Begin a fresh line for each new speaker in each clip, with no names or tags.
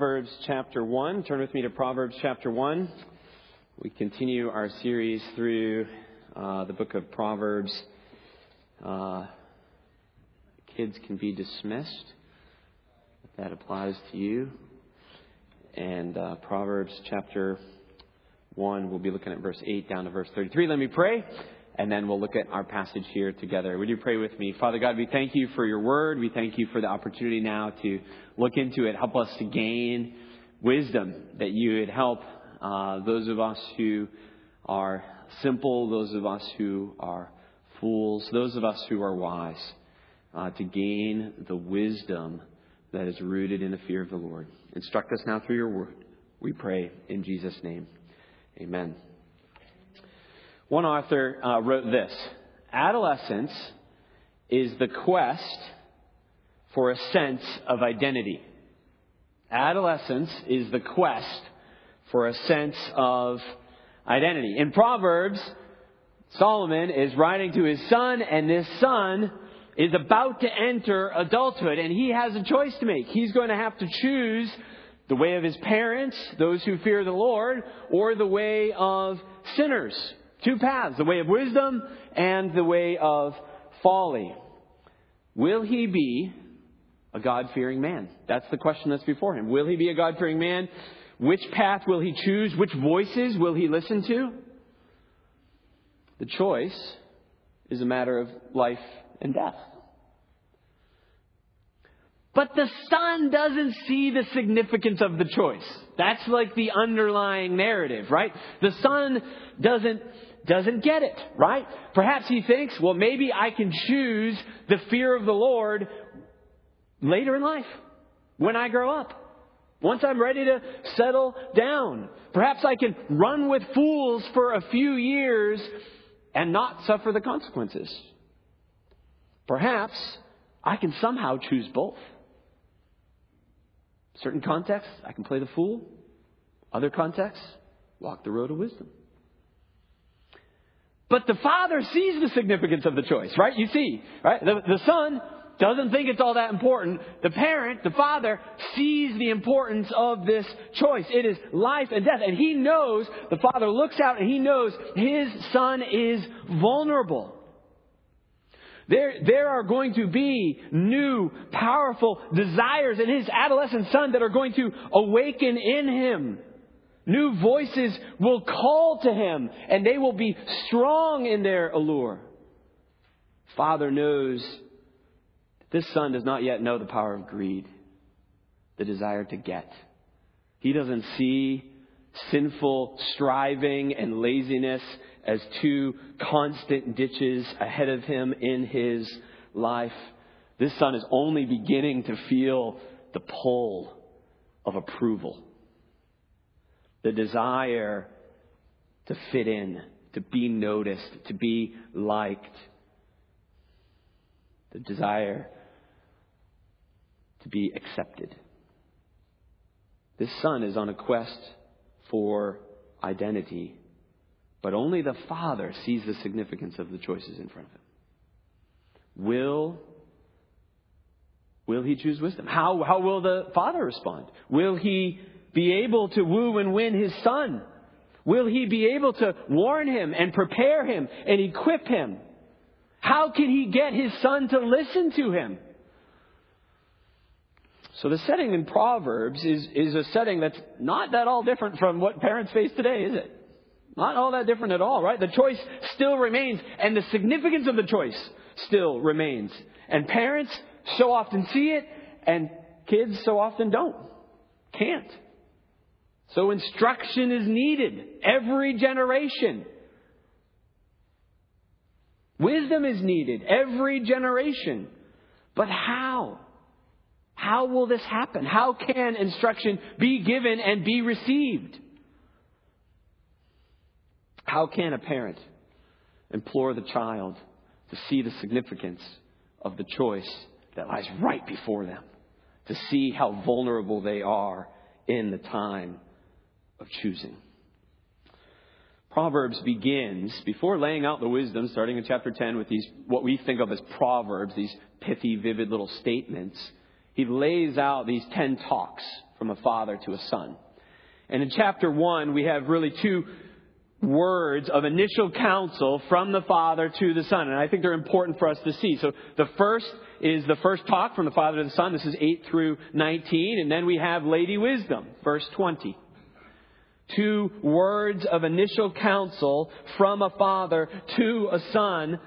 Proverbs chapter 1. Turn with me to Proverbs chapter 1. We continue our series through uh, the book of Proverbs. Uh, kids can be dismissed. If that applies to you. And uh, Proverbs chapter 1, we'll be looking at verse 8 down to verse 33. Let me pray and then we'll look at our passage here together. Would you pray with me? Father God, we thank you for your word. We thank you for the opportunity now to look into it. Help us to gain wisdom that you would help uh, those of us who are simple, those of us who are fools, those of us who are wise, uh, to gain the wisdom that is rooted in the fear of the Lord. Instruct us now through your word. We pray in Jesus' name. Amen. One author uh, wrote this Adolescence is the quest for a sense of identity. Adolescence is the quest for a sense of identity. In Proverbs, Solomon is writing to his son, and this son is about to enter adulthood, and he has a choice to make. He's going to have to choose the way of his parents, those who fear the Lord, or the way of sinners. Two paths, the way of wisdom and the way of folly. Will he be a God fearing man? That's the question that's before him. Will he be a God fearing man? Which path will he choose? Which voices will he listen to? The choice is a matter of life and death. But the son doesn't see the significance of the choice. That's like the underlying narrative, right? The son doesn't doesn't get it, right? Perhaps he thinks, well, maybe I can choose the fear of the Lord later in life, when I grow up. Once I'm ready to settle down. Perhaps I can run with fools for a few years and not suffer the consequences. Perhaps I can somehow choose both. Certain contexts, I can play the fool. Other contexts, walk the road of wisdom. But the father sees the significance of the choice, right? You see, right? The, the son doesn't think it's all that important. The parent, the father, sees the importance of this choice. It is life and death. And he knows, the father looks out and he knows his son is vulnerable. There, there are going to be new, powerful desires in his adolescent son that are going to awaken in him. New voices will call to him, and they will be strong in their allure. Father knows this son does not yet know the power of greed, the desire to get. He doesn't see sinful striving and laziness as two constant ditches ahead of him in his life. This son is only beginning to feel the pull of approval the desire to fit in, to be noticed, to be liked, the desire to be accepted. This son is on a quest for identity, but only the father sees the significance of the choices in front of him. Will Will he choose wisdom? How, how will the father respond? Will he be able to woo and win his son? Will he be able to warn him and prepare him and equip him? How can he get his son to listen to him? So the setting in Proverbs is, is a setting that's not that all different from what parents face today, is it? Not all that different at all, right? The choice still remains, and the significance of the choice still remains. And parents so often see it, and kids so often don't. Can't. So instruction is needed every generation. Wisdom is needed every generation. But how? How will this happen? How can instruction be given and be received? How can a parent implore the child to see the significance of the choice that lies right before them? To see how vulnerable they are in the time of choosing. Proverbs begins, before laying out the wisdom, starting in chapter 10 with these, what we think of as proverbs, these pithy, vivid little statements, he lays out these 10 talks from a father to a son. And in chapter 1, we have really two words of initial counsel from the Father to the Son. And I think they're important for us to see. So the first is the first talk from the Father to the Son. This is 8 through 19. And then we have Lady Wisdom, verse 20. Two words of initial counsel from a father to a son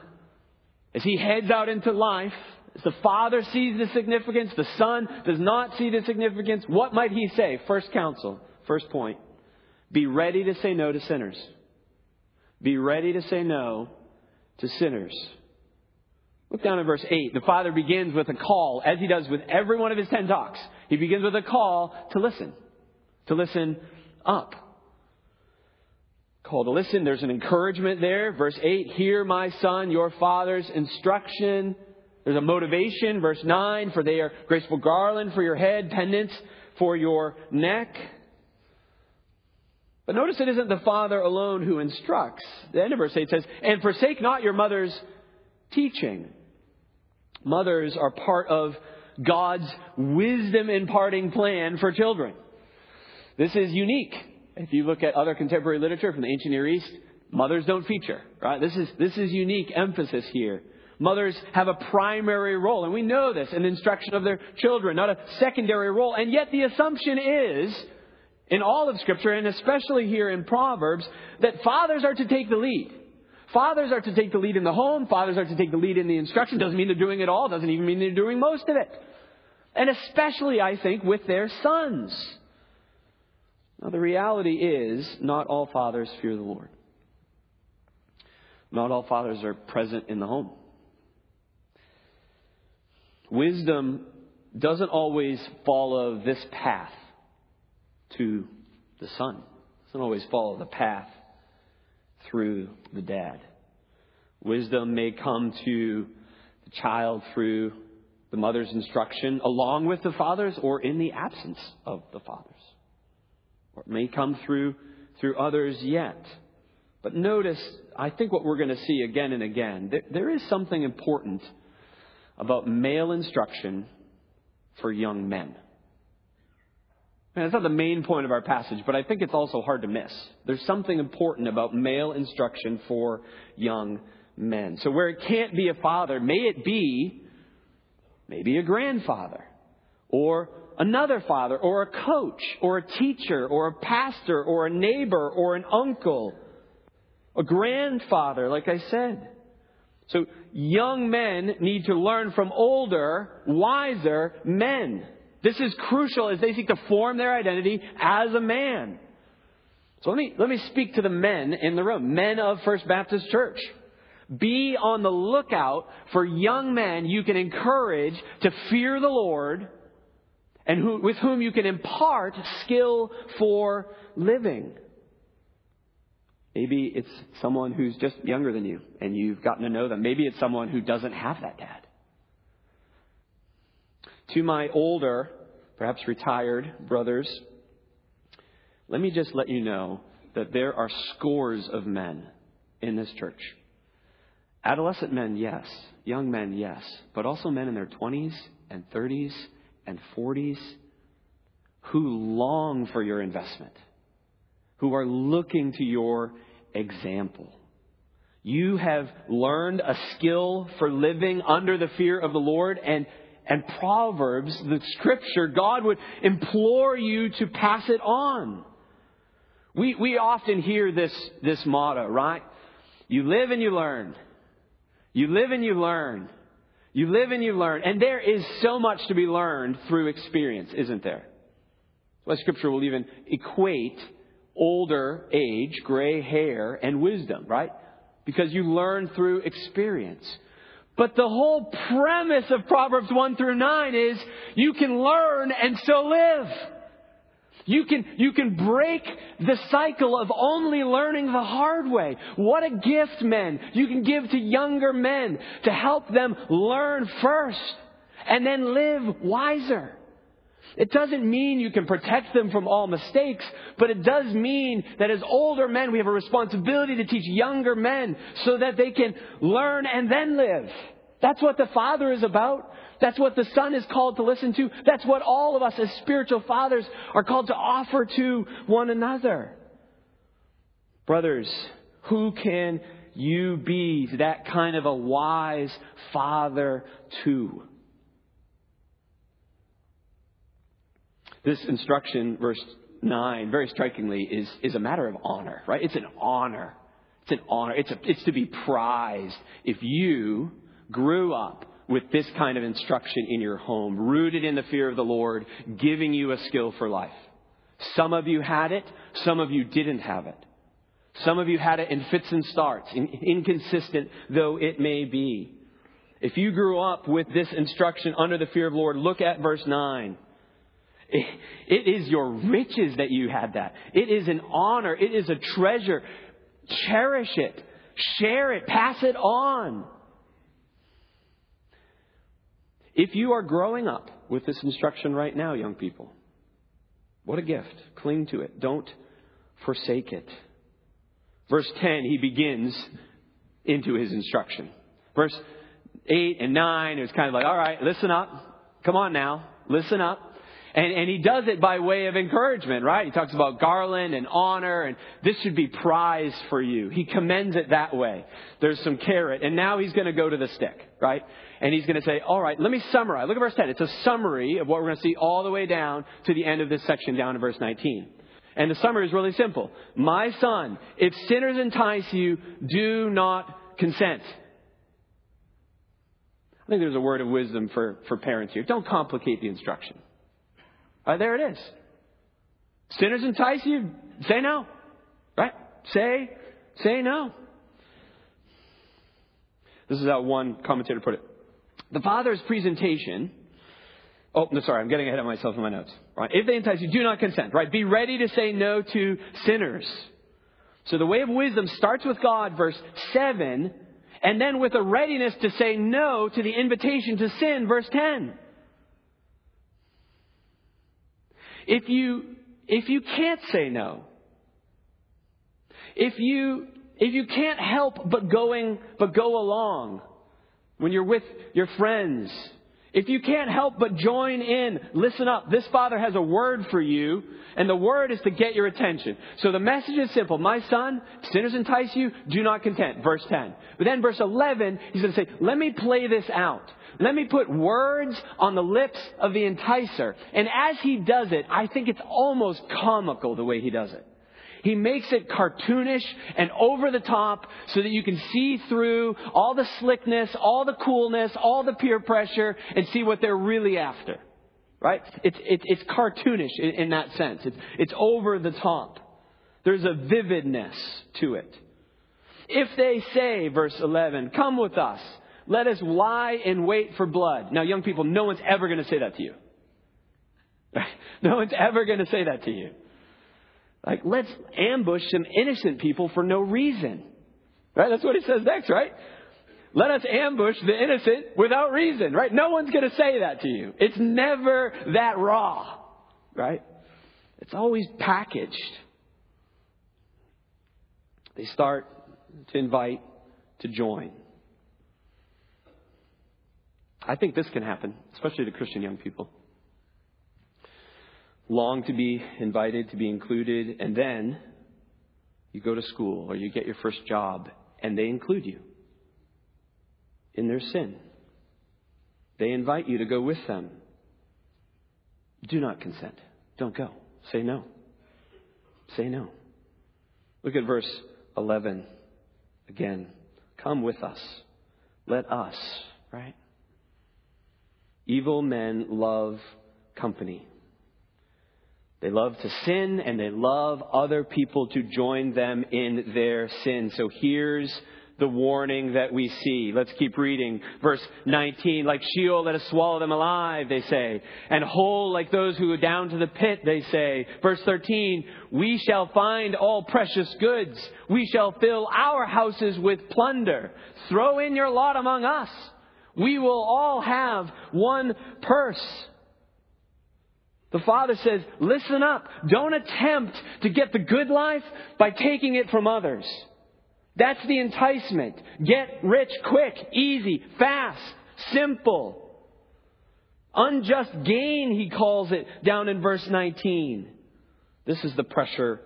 as he heads out into life. As the father sees the significance, the son does not see the significance. What might he say? First counsel, first point. Be ready to say no to sinners. Be ready to say no to sinners. Look down at verse 8. The Father begins with a call, as he does with every one of his ten talks. He begins with a call to listen, to listen up. Listen. There's an encouragement there. Verse 8, hear my son, your father's instruction. There's a motivation. Verse 9, for they are graceful garland for your head, pendants for your neck. But notice it isn't the father alone who instructs. The end of verse 8 says, And forsake not your mother's teaching. Mothers are part of God's wisdom imparting plan for children. This is unique. If you look at other contemporary literature from the ancient Near East, mothers don't feature, right? This is, this is unique emphasis here. Mothers have a primary role, and we know this in the instruction of their children, not a secondary role. And yet the assumption is in all of Scripture, and especially here in Proverbs, that fathers are to take the lead. Fathers are to take the lead in the home. Fathers are to take the lead in the instruction. Doesn't mean they're doing it all. Doesn't even mean they're doing most of it. And especially, I think, with their sons. Now, the reality is, not all fathers fear the Lord. Not all fathers are present in the home. Wisdom doesn't always follow this path to the son. It doesn't always follow the path through the dad. Wisdom may come to the child through the mother's instruction along with the father's or in the absence of the father's. Or it may come through through others yet. But notice, I think what we're going to see again and again, there, there is something important about male instruction for young men. And that's not the main point of our passage, but I think it's also hard to miss. There's something important about male instruction for young men. So where it can't be a father, may it be maybe a grandfather or another father or a coach or a teacher or a pastor or a neighbor or an uncle, a grandfather, like I said. So young men need to learn from older, wiser men. This is crucial as they seek to form their identity as a man. So let me, let me speak to the men in the room, men of First Baptist Church. Be on the lookout for young men you can encourage to fear the Lord and who, with whom you can impart skill for living. Maybe it's someone who's just younger than you and you've gotten to know them. Maybe it's someone who doesn't have that dad. To my older, perhaps retired brothers, let me just let you know that there are scores of men in this church. Adolescent men, yes. Young men, yes. But also men in their 20s and 30s and 40s who long for your investment, who are looking to your example. You have learned a skill for living under the fear of the Lord, and and Proverbs, the scripture, God would implore you to pass it on. We, we often hear this, this motto, right? You live and you learn. You live and you learn. You live and you learn. And there is so much to be learned through experience, isn't there? Why scripture will even equate older age, gray hair, and wisdom, right? Because you learn through experience. But the whole premise of Proverbs 1 through 9 is you can learn and still live. You can, you can break the cycle of only learning the hard way. What a gift, men, you can give to younger men to help them learn first and then live wiser. It doesn't mean you can protect them from all mistakes, but it does mean that as older men, we have a responsibility to teach younger men so that they can learn and then live. That's what the Father is about. That's what the Son is called to listen to. That's what all of us as spiritual fathers are called to offer to one another. Brothers, who can you be that kind of a wise father to? This instruction, verse 9, very strikingly, is, is a matter of honor, right? It's an honor. It's an honor. It's, a, it's to be prized if you grew up with this kind of instruction in your home, rooted in the fear of the Lord, giving you a skill for life. Some of you had it, some of you didn't have it. Some of you had it in fits and starts, in, inconsistent though it may be. If you grew up with this instruction under the fear of the Lord, look at verse 9. It is your riches that you had that. It is an honor. It is a treasure. Cherish it. Share it. Pass it on. If you are growing up with this instruction right now, young people, what a gift. Cling to it. Don't forsake it. Verse 10, he begins into his instruction. Verse 8 and 9, it was kind of like, all right, listen up. Come on now. Listen up. And, and he does it by way of encouragement, right? He talks about garland and honor, and this should be prize for you. He commends it that way. There's some carrot, and now he's going to go to the stick, right? And he's going to say, all right, let me summarize. Look at verse 10. It's a summary of what we're going to see all the way down to the end of this section, down to verse 19. And the summary is really simple. My son, if sinners entice you, do not consent. I think there's a word of wisdom for, for parents here. Don't complicate the instruction. Right, there it is. Sinners entice you, say no. Right? Say, say no. This is how one commentator put it. The Father's presentation. Oh, no, sorry, I'm getting ahead of myself in my notes. Right? If they entice you, do not consent. Right? Be ready to say no to sinners. So the way of wisdom starts with God, verse 7, and then with a readiness to say no to the invitation to sin, verse 10. If you, if you can't say no, if you, if you can't help but going, but go along when you're with your friends, if you can't help but join in, listen up. This father has a word for you, and the word is to get your attention. So the message is simple. My son, sinners entice you, do not content. Verse 10. But then verse 11, he's going to say, let me play this out. Let me put words on the lips of the enticer. And as he does it, I think it's almost comical the way he does it. He makes it cartoonish and over the top so that you can see through all the slickness, all the coolness, all the peer pressure, and see what they're really after. Right? It's, it's, it's cartoonish in, in that sense. It's, it's over the top. There's a vividness to it. If they say, verse 11, come with us, let us lie in wait for blood. Now, young people, no one's ever going to say that to you. No one's ever going to say that to you. Like, let's ambush some innocent people for no reason. Right? That's what he says next, right? Let us ambush the innocent without reason, right? No one's going to say that to you. It's never that raw, right? It's always packaged. They start to invite to join. I think this can happen, especially to Christian young people. Long to be invited, to be included, and then you go to school or you get your first job and they include you in their sin. They invite you to go with them. Do not consent. Don't go. Say no. Say no. Look at verse 11 again. Come with us. Let us, right? Evil men love company. They love to sin and they love other people to join them in their sin. So here's the warning that we see. Let's keep reading. Verse 19, like Sheol, let us swallow them alive, they say. And whole like those who go down to the pit, they say. Verse 13, we shall find all precious goods. We shall fill our houses with plunder. Throw in your lot among us. We will all have one purse. The Father says, listen up. Don't attempt to get the good life by taking it from others. That's the enticement. Get rich quick, easy, fast, simple. Unjust gain, he calls it down in verse 19. This is the pressure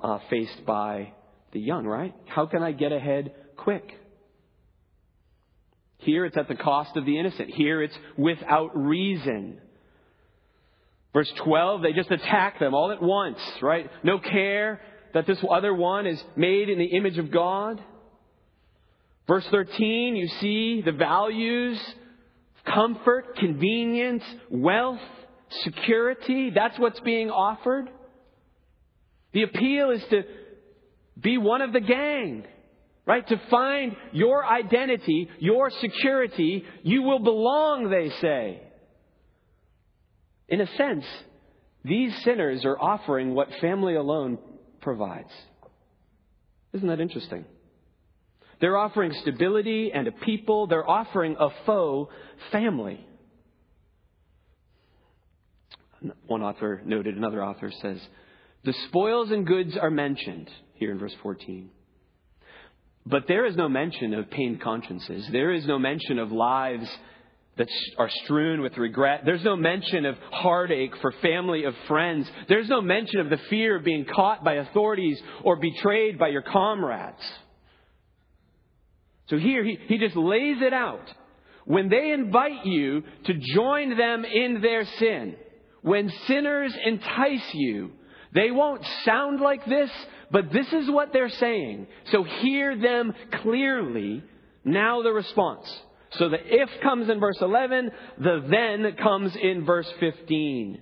uh, faced by the young, right? How can I get ahead quick? Here it's at the cost of the innocent. Here it's without reason. Verse 12, they just attack them all at once, right? No care that this other one is made in the image of God. Verse 13, you see the values comfort, convenience, wealth, security. That's what's being offered. The appeal is to be one of the gang, right? To find your identity, your security. You will belong, they say. In a sense, these sinners are offering what family alone provides. Isn't that interesting? They're offering stability and a people. They're offering a faux family. One author noted, another author says, the spoils and goods are mentioned here in verse 14. But there is no mention of pained consciences. There is no mention of lives that are strewn with regret. There's no mention of heartache for family of friends. There's no mention of the fear of being caught by authorities or betrayed by your comrades. So here he, he just lays it out. When they invite you to join them in their sin, when sinners entice you, they won't sound like this, but this is what they're saying. So hear them clearly. Now the response. So the if comes in verse 11, the then comes in verse 15.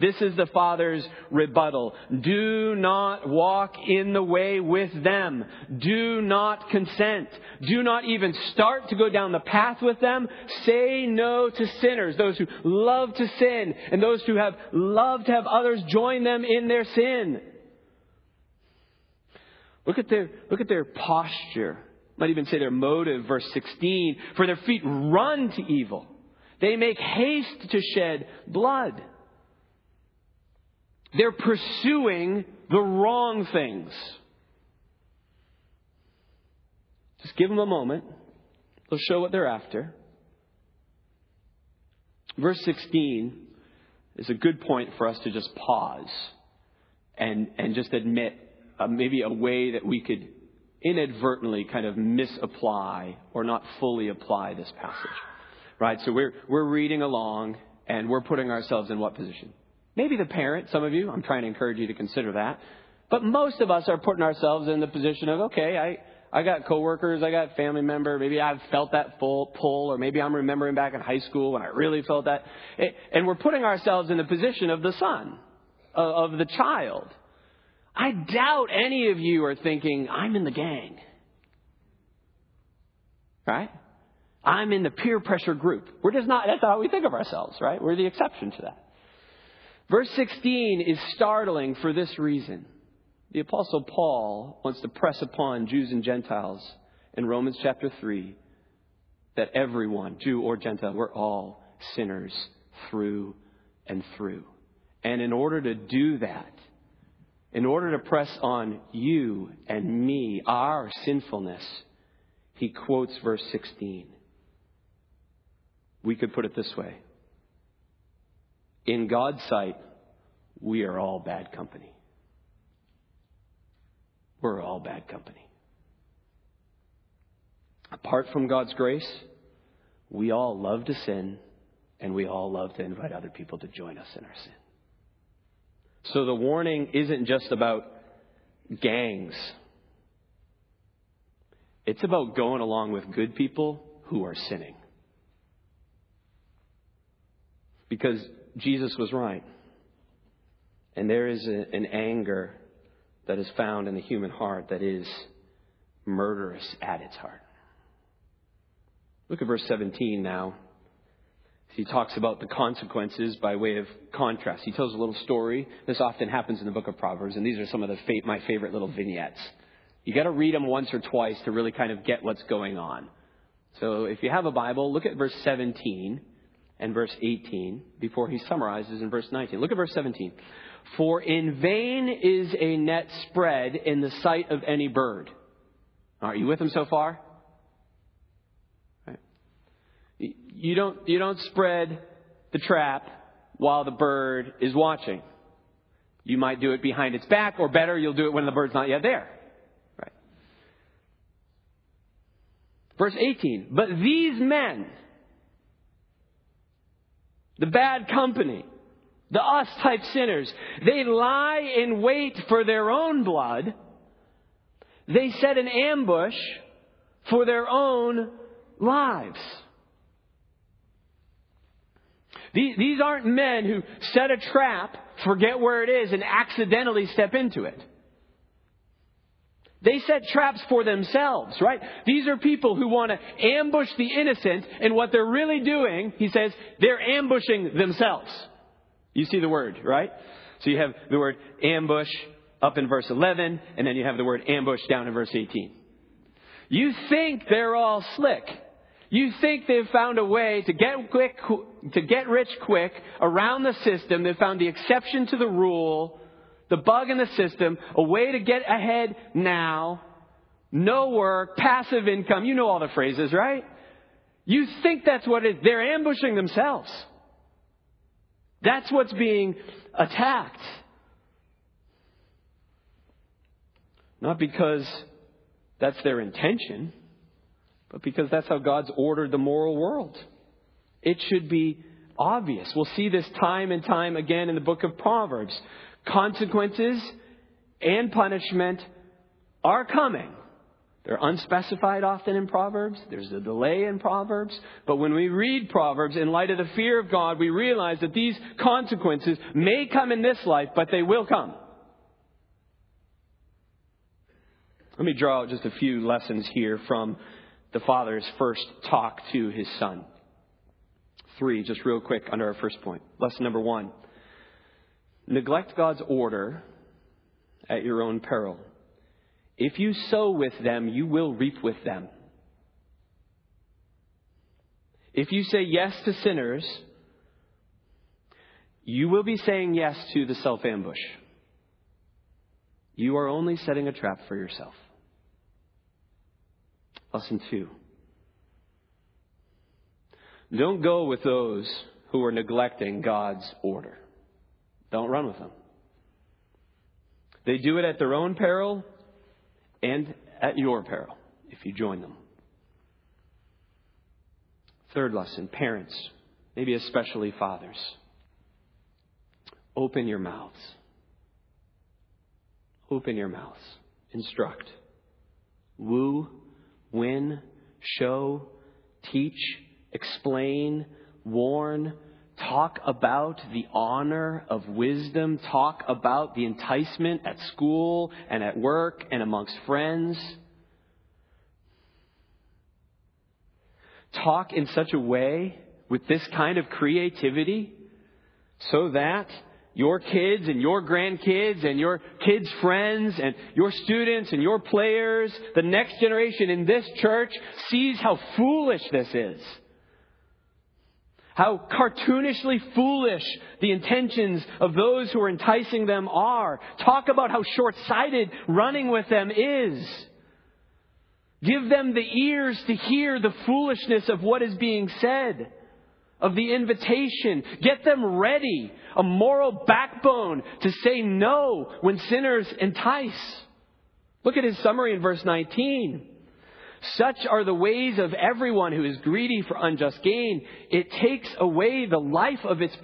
This is the Father's rebuttal. Do not walk in the way with them. Do not consent. Do not even start to go down the path with them. Say no to sinners, those who love to sin, and those who have loved to have others join them in their sin. Look at their, look at their posture. Might even say their motive, verse 16. For their feet run to evil. They make haste to shed blood. They're pursuing the wrong things. Just give them a moment. They'll show what they're after. Verse 16 is a good point for us to just pause and, and just admit uh, maybe a way that we could inadvertently kind of misapply or not fully apply this passage. Right? So we're, we're reading along and we're putting ourselves in what position? Maybe the parent, some of you, I'm trying to encourage you to consider that. But most of us are putting ourselves in the position of, okay, I, I got coworkers, I got family member, maybe I've felt that full pull, or maybe I'm remembering back in high school when I really felt that. And we're putting ourselves in the position of the son, of the child. I doubt any of you are thinking, I'm in the gang. Right? I'm in the peer pressure group. We're just not, that's how we think of ourselves, right? We're the exception to that. Verse 16 is startling for this reason. The Apostle Paul wants to press upon Jews and Gentiles in Romans chapter 3 that everyone, Jew or Gentile, we're all sinners through and through. And in order to do that, in order to press on you and me, our sinfulness, he quotes verse 16. We could put it this way in God's sight, we are all bad company. We're all bad company. Apart from God's grace, we all love to sin and we all love to invite other people to join us in our sin. So the warning isn't just about gangs. It's about going along with good people who are sinning. Because Jesus was right. And there is a, an anger that is found in the human heart that is murderous at its heart. Look at verse 17 now. He talks about the consequences by way of contrast. He tells a little story. This often happens in the book of Proverbs, and these are some of the my favorite little vignettes. You got to read them once or twice to really kind of get what's going on. So if you have a Bible, look at verse 17 and verse 18 before he summarizes in verse 19. Look at verse 17. For in vain is a net spread in the sight of any bird. Are you with him so far? Right. You don't, you don't spread the trap while the bird is watching. You might do it behind its back, or better, you'll do it when the bird's not yet there. Right. Verse 18. But these men, the bad company, the us type sinners, they lie in wait for their own blood. They set an ambush for their own lives. These aren't men who set a trap, forget where it is, and accidentally step into it. They set traps for themselves, right? These are people who want to ambush the innocent, and what they're really doing, he says, they're ambushing themselves. You see the word, right? So you have the word ambush up in verse 11, and then you have the word ambush down in verse 18. You think they're all slick. You think they've found a way to get quick, to get rich quick around the system. They've found the exception to the rule, the bug in the system, a way to get ahead now. No work, passive income. You know all the phrases, right? You think that's what it is. They're ambushing themselves. That's what's being attacked. Not because that's their intention but because that's how God's ordered the moral world. It should be obvious. We'll see this time and time again in the book of Proverbs. Consequences and punishment are coming. They're unspecified often in Proverbs. There's a delay in Proverbs. But when we read Proverbs in light of the fear of God, we realize that these consequences may come in this life, but they will come. Let me draw out just a few lessons here from the father's first talk to his son. Three, just real quick under our first point. Lesson number one neglect God's order at your own peril. If you sow with them, you will reap with them. If you say yes to sinners, you will be saying yes to the self ambush. You are only setting a trap for yourself. Lesson two. Don't go with those who are neglecting God's order. Don't run with them. They do it at their own peril and at your peril if you join them. Third lesson parents, maybe especially fathers, open your mouths. Open your mouths. Instruct. Woo show, teach, explain, warn, talk about the honor of wisdom, talk about the enticement at school and at work and amongst friends. Talk in such a way with this kind of creativity so that your kids and your grandkids and your kids' friends and your students and your players, the next generation in this church sees how foolish this is. How cartoonishly foolish the intentions of those who are enticing them are. Talk about how short sighted running with them is. Give them the ears to hear the foolishness of what is being said of the invitation. Get them ready, a moral backbone to say no when sinners entice. Look at his summary in verse 19. Such are the ways of everyone who is greedy for unjust gain. It takes away the life of its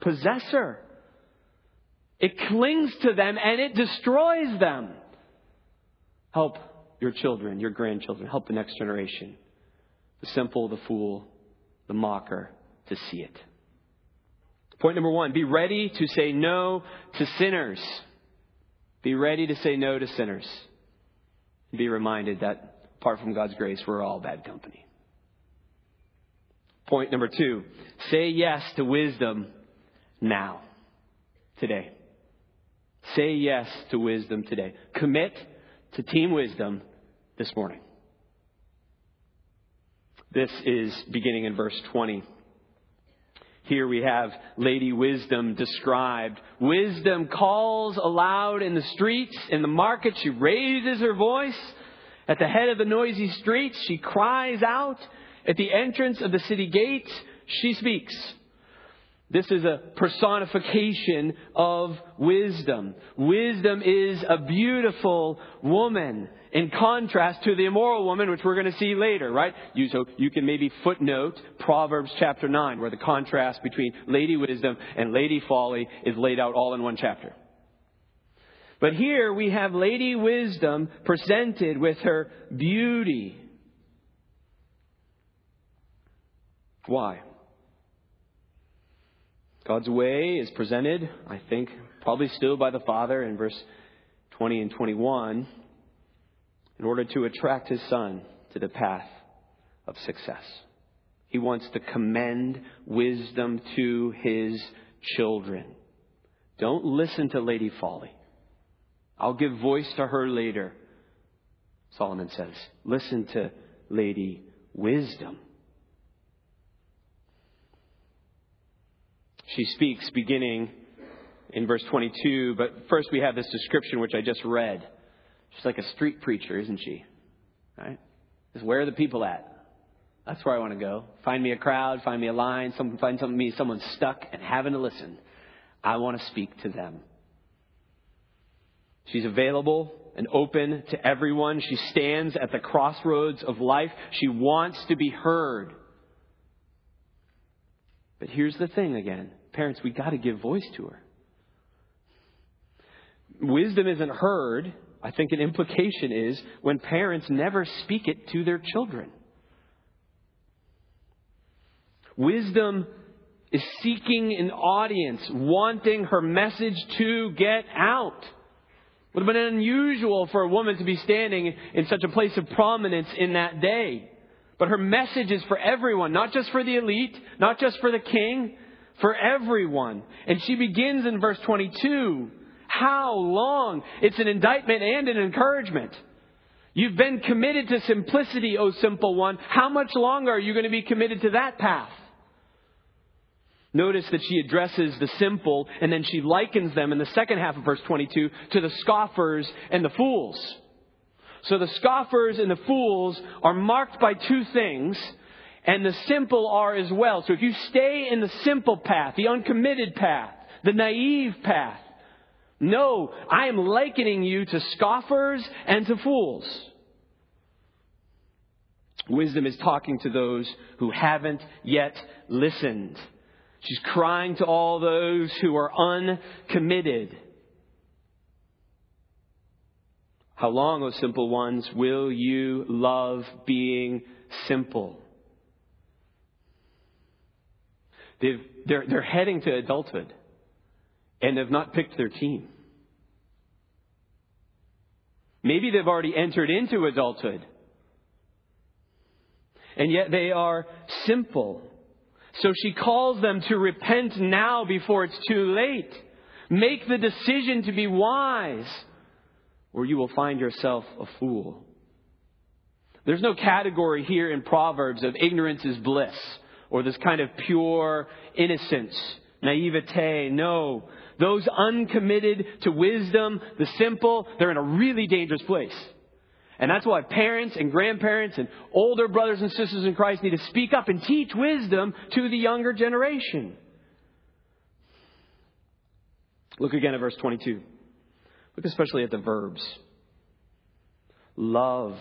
possessor. It clings to them and it destroys them. Help your children, your grandchildren, help the next generation. The simple, the fool, the mocker, to see it. Point number one be ready to say no to sinners. Be ready to say no to sinners. Be reminded that apart from God's grace, we're all bad company. Point number two say yes to wisdom now, today. Say yes to wisdom today. Commit to team wisdom this morning. This is beginning in verse 20. Here we have Lady Wisdom described. Wisdom calls aloud in the streets, in the market. She raises her voice At the head of the noisy streets, she cries out. At the entrance of the city gates, she speaks. This is a personification of wisdom. Wisdom is a beautiful woman in contrast to the immoral woman, which we're going to see later, right? You, so you can maybe footnote Proverbs chapter 9, where the contrast between Lady Wisdom and Lady Folly is laid out all in one chapter. But here we have Lady Wisdom presented with her beauty. Why? God's way is presented, I think, probably still by the Father in verse 20 and 21, in order to attract his Son to the path of success. He wants to commend wisdom to his children. Don't listen to Lady Folly. I'll give voice to her later. Solomon says, listen to Lady Wisdom. She speaks beginning in verse 22, but first we have this description which I just read. She's like a street preacher, isn't she? Right? Just where are the people at? That's where I want to go. Find me a crowd, find me a line, some, find some, me, someone stuck and having to listen. I want to speak to them. She's available and open to everyone. She stands at the crossroads of life. She wants to be heard. But here's the thing again. Parents, we got to give voice to her. Wisdom isn't heard. I think an implication is when parents never speak it to their children. Wisdom is seeking an audience, wanting her message to get out. It Would have been unusual for a woman to be standing in such a place of prominence in that day. But her message is for everyone, not just for the elite, not just for the king, for everyone. And she begins in verse 22. How long? It's an indictment and an encouragement. You've been committed to simplicity, O simple one. How much longer are you going to be committed to that path? Notice that she addresses the simple and then she likens them in the second half of verse 22 to the scoffers and the fools. So the scoffers and the fools are marked by two things and the simple are as well. So if you stay in the simple path, the uncommitted path, the naive path, no, I am likening you to scoffers and to fools. Wisdom is talking to those who haven't yet listened. She's crying to all those who are uncommitted. How long, O simple ones, will you love being simple? They've, they're, they're heading to adulthood and they've not picked their team. Maybe they've already entered into adulthood. And yet they are simple. So she calls them to repent now before it's too late. Make the decision to be wise, or you will find yourself a fool. There's no category here in Proverbs of ignorance is bliss, or this kind of pure innocence, naivete. No. Those uncommitted to wisdom, the simple, they're in a really dangerous place. And that's why parents and grandparents and older brothers and sisters in Christ need to speak up and teach wisdom to the younger generation. Look again at verse 22. Look especially at the verbs love,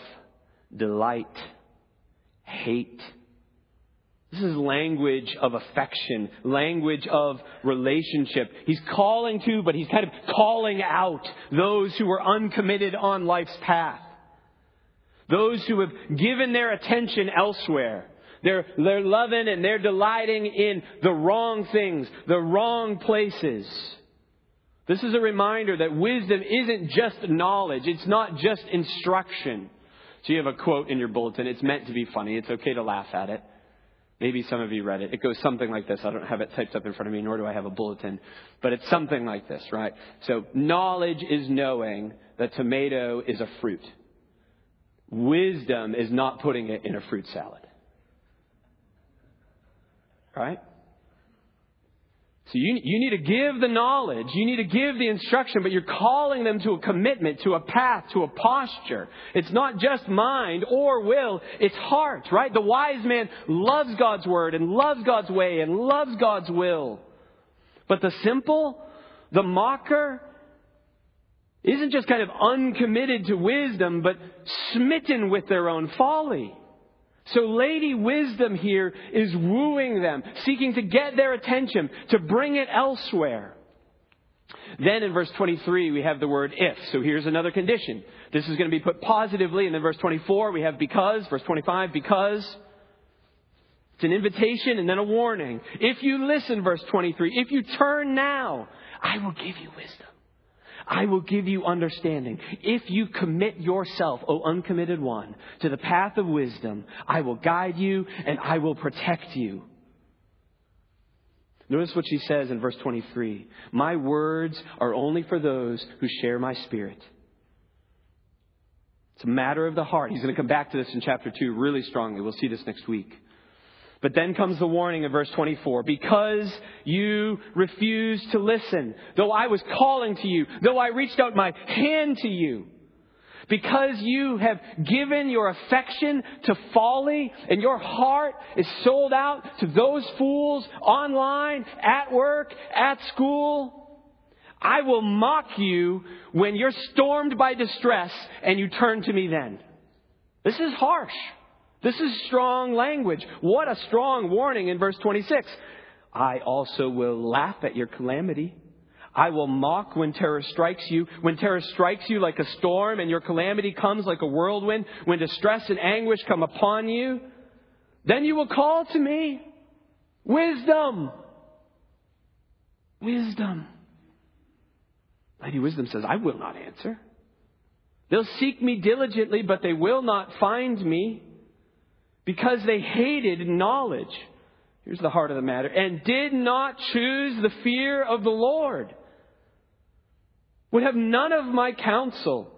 delight, hate. This is language of affection, language of relationship. He's calling to, but he's kind of calling out those who are uncommitted on life's path. Those who have given their attention elsewhere. They're, they're loving and they're delighting in the wrong things, the wrong places. This is a reminder that wisdom isn't just knowledge. It's not just instruction. So you have a quote in your bulletin. It's meant to be funny. It's okay to laugh at it. Maybe some of you read it. It goes something like this. I don't have it typed up in front of me, nor do I have a bulletin. But it's something like this, right? So knowledge is knowing that tomato is a fruit. Wisdom is not putting it in a fruit salad. Right? So you, you need to give the knowledge, you need to give the instruction, but you're calling them to a commitment, to a path, to a posture. It's not just mind or will, it's heart, right? The wise man loves God's word and loves God's way and loves God's will. But the simple, the mocker, isn't just kind of uncommitted to wisdom, but smitten with their own folly. So Lady Wisdom here is wooing them, seeking to get their attention, to bring it elsewhere. Then in verse 23, we have the word if. So here's another condition. This is going to be put positively. And then verse 24, we have because. Verse 25, because. It's an invitation and then a warning. If you listen, verse 23, if you turn now, I will give you wisdom. I will give you understanding. If you commit yourself, O uncommitted one, to the path of wisdom, I will guide you and I will protect you. Notice what she says in verse 23. My words are only for those who share my spirit. It's a matter of the heart. He's going to come back to this in chapter 2 really strongly. We'll see this next week. But then comes the warning in verse 24. Because you refuse to listen, though I was calling to you, though I reached out my hand to you, because you have given your affection to folly and your heart is sold out to those fools online, at work, at school, I will mock you when you're stormed by distress and you turn to me then. This is harsh. This is strong language. What a strong warning in verse 26. I also will laugh at your calamity. I will mock when terror strikes you. When terror strikes you like a storm and your calamity comes like a whirlwind, when distress and anguish come upon you, then you will call to me wisdom. Wisdom. Lady Wisdom says, I will not answer. They'll seek me diligently, but they will not find me because they hated knowledge. Here's the heart of the matter. And did not choose the fear of the Lord. Would have none of my counsel.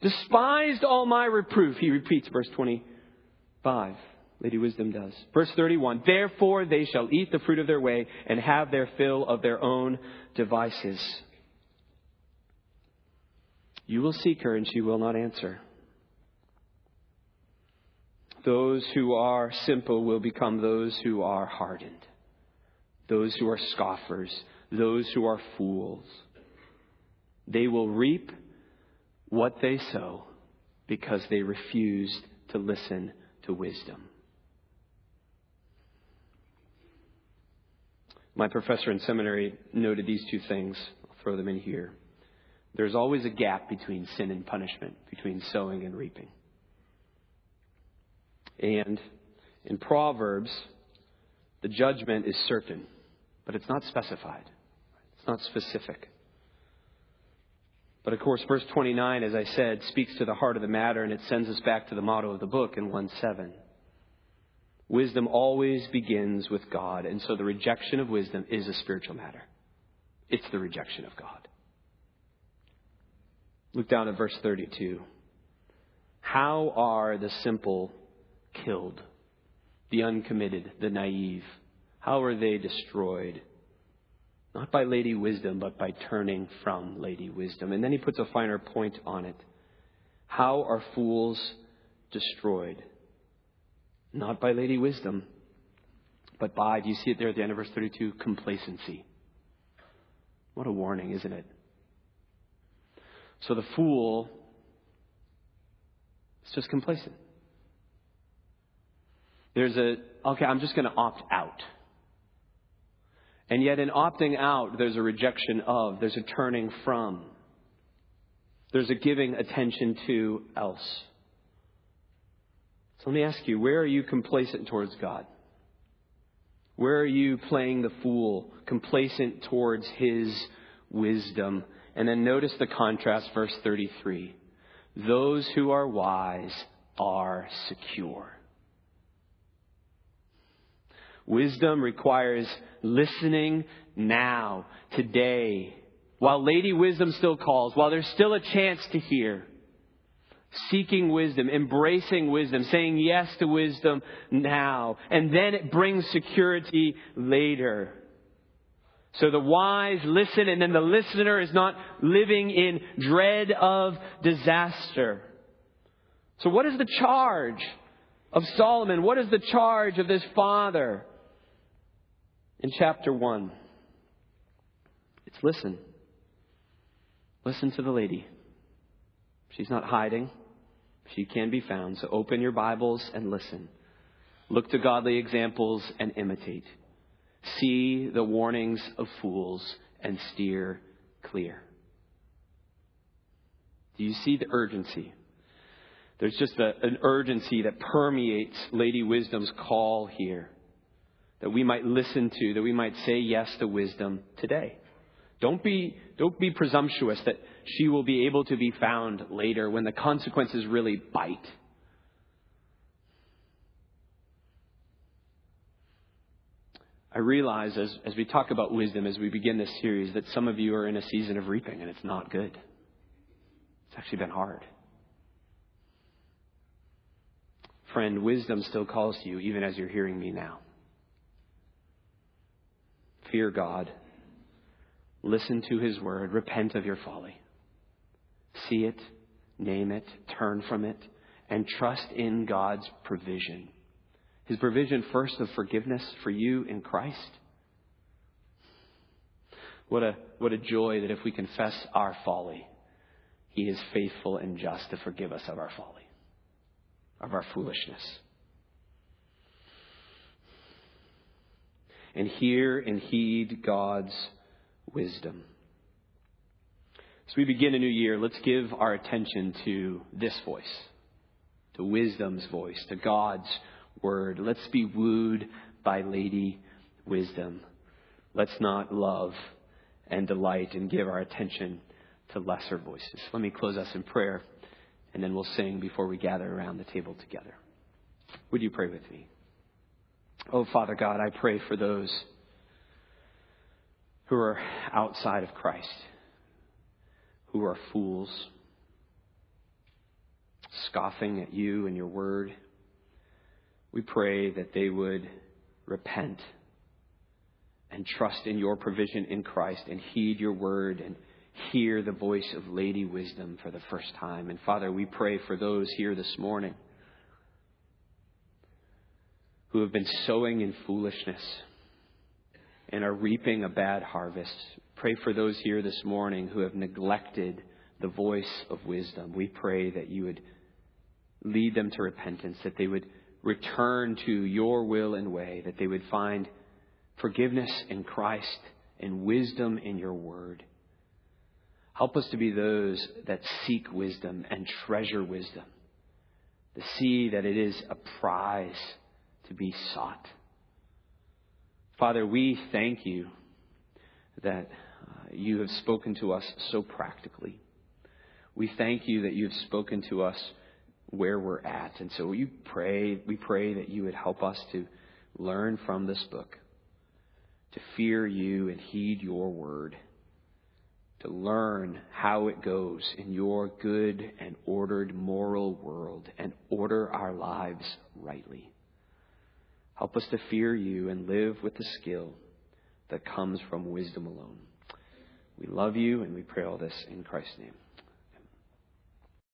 Despised all my reproof. He repeats verse 25. Lady Wisdom does. Verse 31. Therefore they shall eat the fruit of their way and have their fill of their own devices. You will seek her and she will not answer. Those who are simple will become those who are hardened, those who are scoffers, those who are fools. They will reap what they sow because they refused to listen to wisdom. My professor in seminary noted these two things. I'll throw them in here. There's always a gap between sin and punishment, between sowing and reaping. And in Proverbs, the judgment is certain, but it's not specified. It's not specific. But of course, verse 29, as I said, speaks to the heart of the matter, and it sends us back to the motto of the book in 1 7. Wisdom always begins with God, and so the rejection of wisdom is a spiritual matter. It's the rejection of God. Look down at verse 32. How are the simple killed, the uncommitted, the naive? How are they destroyed? Not by Lady Wisdom, but by turning from Lady Wisdom. And then he puts a finer point on it. How are fools destroyed? Not by Lady Wisdom, but by, do you see it there at the end of verse 32? Complacency. What a warning, isn't it? So the fool is just complacent. There's a, okay, I'm just going to opt out. And yet, in opting out, there's a rejection of, there's a turning from, there's a giving attention to else. So let me ask you, where are you complacent towards God? Where are you playing the fool, complacent towards His wisdom? And then notice the contrast, verse 33. Those who are wise are secure. Wisdom requires listening now, today, while Lady Wisdom still calls, while there's still a chance to hear. Seeking wisdom, embracing wisdom, saying yes to wisdom now. And then it brings security later. So the wise listen, and then the listener is not living in dread of disaster. So, what is the charge of Solomon? What is the charge of this father? In chapter 1, it's listen. Listen to the lady. She's not hiding. She can be found. So open your Bibles and listen. Look to godly examples and imitate. See the warnings of fools and steer clear. Do you see the urgency? There's just a, an urgency that permeates Lady Wisdom's call here that we might listen to, that we might say yes to wisdom today. Don't be, don't be presumptuous that she will be able to be found later when the consequences really bite. I realize as, as we talk about wisdom, as we begin this series, that some of you are in a season of reaping and it's not good. It's actually been hard. Friend, wisdom still calls to you even as you're hearing me now. Fear God. Listen to His word. Repent of your folly. See it, name it, turn from it, and trust in God's provision. His provision first of forgiveness for you in Christ. What a, what a joy that if we confess our folly, He is faithful and just to forgive us of our folly, of our foolishness. And hear and heed God's wisdom. As we begin a new year, let's give our attention to this voice, to wisdom's voice, to God's word. Let's be wooed by Lady Wisdom. Let's not love and delight and give our attention to lesser voices. Let me close us in prayer, and then we'll sing before we gather around the table together. Would you pray with me? Oh, Father God, I pray for those who are outside of Christ, who are fools, scoffing at you and your word. We pray that they would repent and trust in your provision in Christ and heed your word and hear the voice of Lady Wisdom for the first time. And Father, we pray for those here this morning who have been sowing in foolishness and are reaping a bad harvest. Pray for those here this morning who have neglected the voice of wisdom. We pray that you would lead them to repentance, that they would return to your will and way, that they would find forgiveness in Christ and wisdom in your word. Help us to be those that seek wisdom and treasure wisdom, to see that it is a prize to be sought. Father, we thank you that uh, you have spoken to us so practically. We thank you that you have spoken to us where we're at. And so we pray, we pray that you would help us to learn from this book, to fear you and heed your word, to learn how it goes in your good and ordered moral world and order our lives rightly. Help us to fear you and live with the skill that comes from wisdom alone. We love you and we pray all this in Christ's name.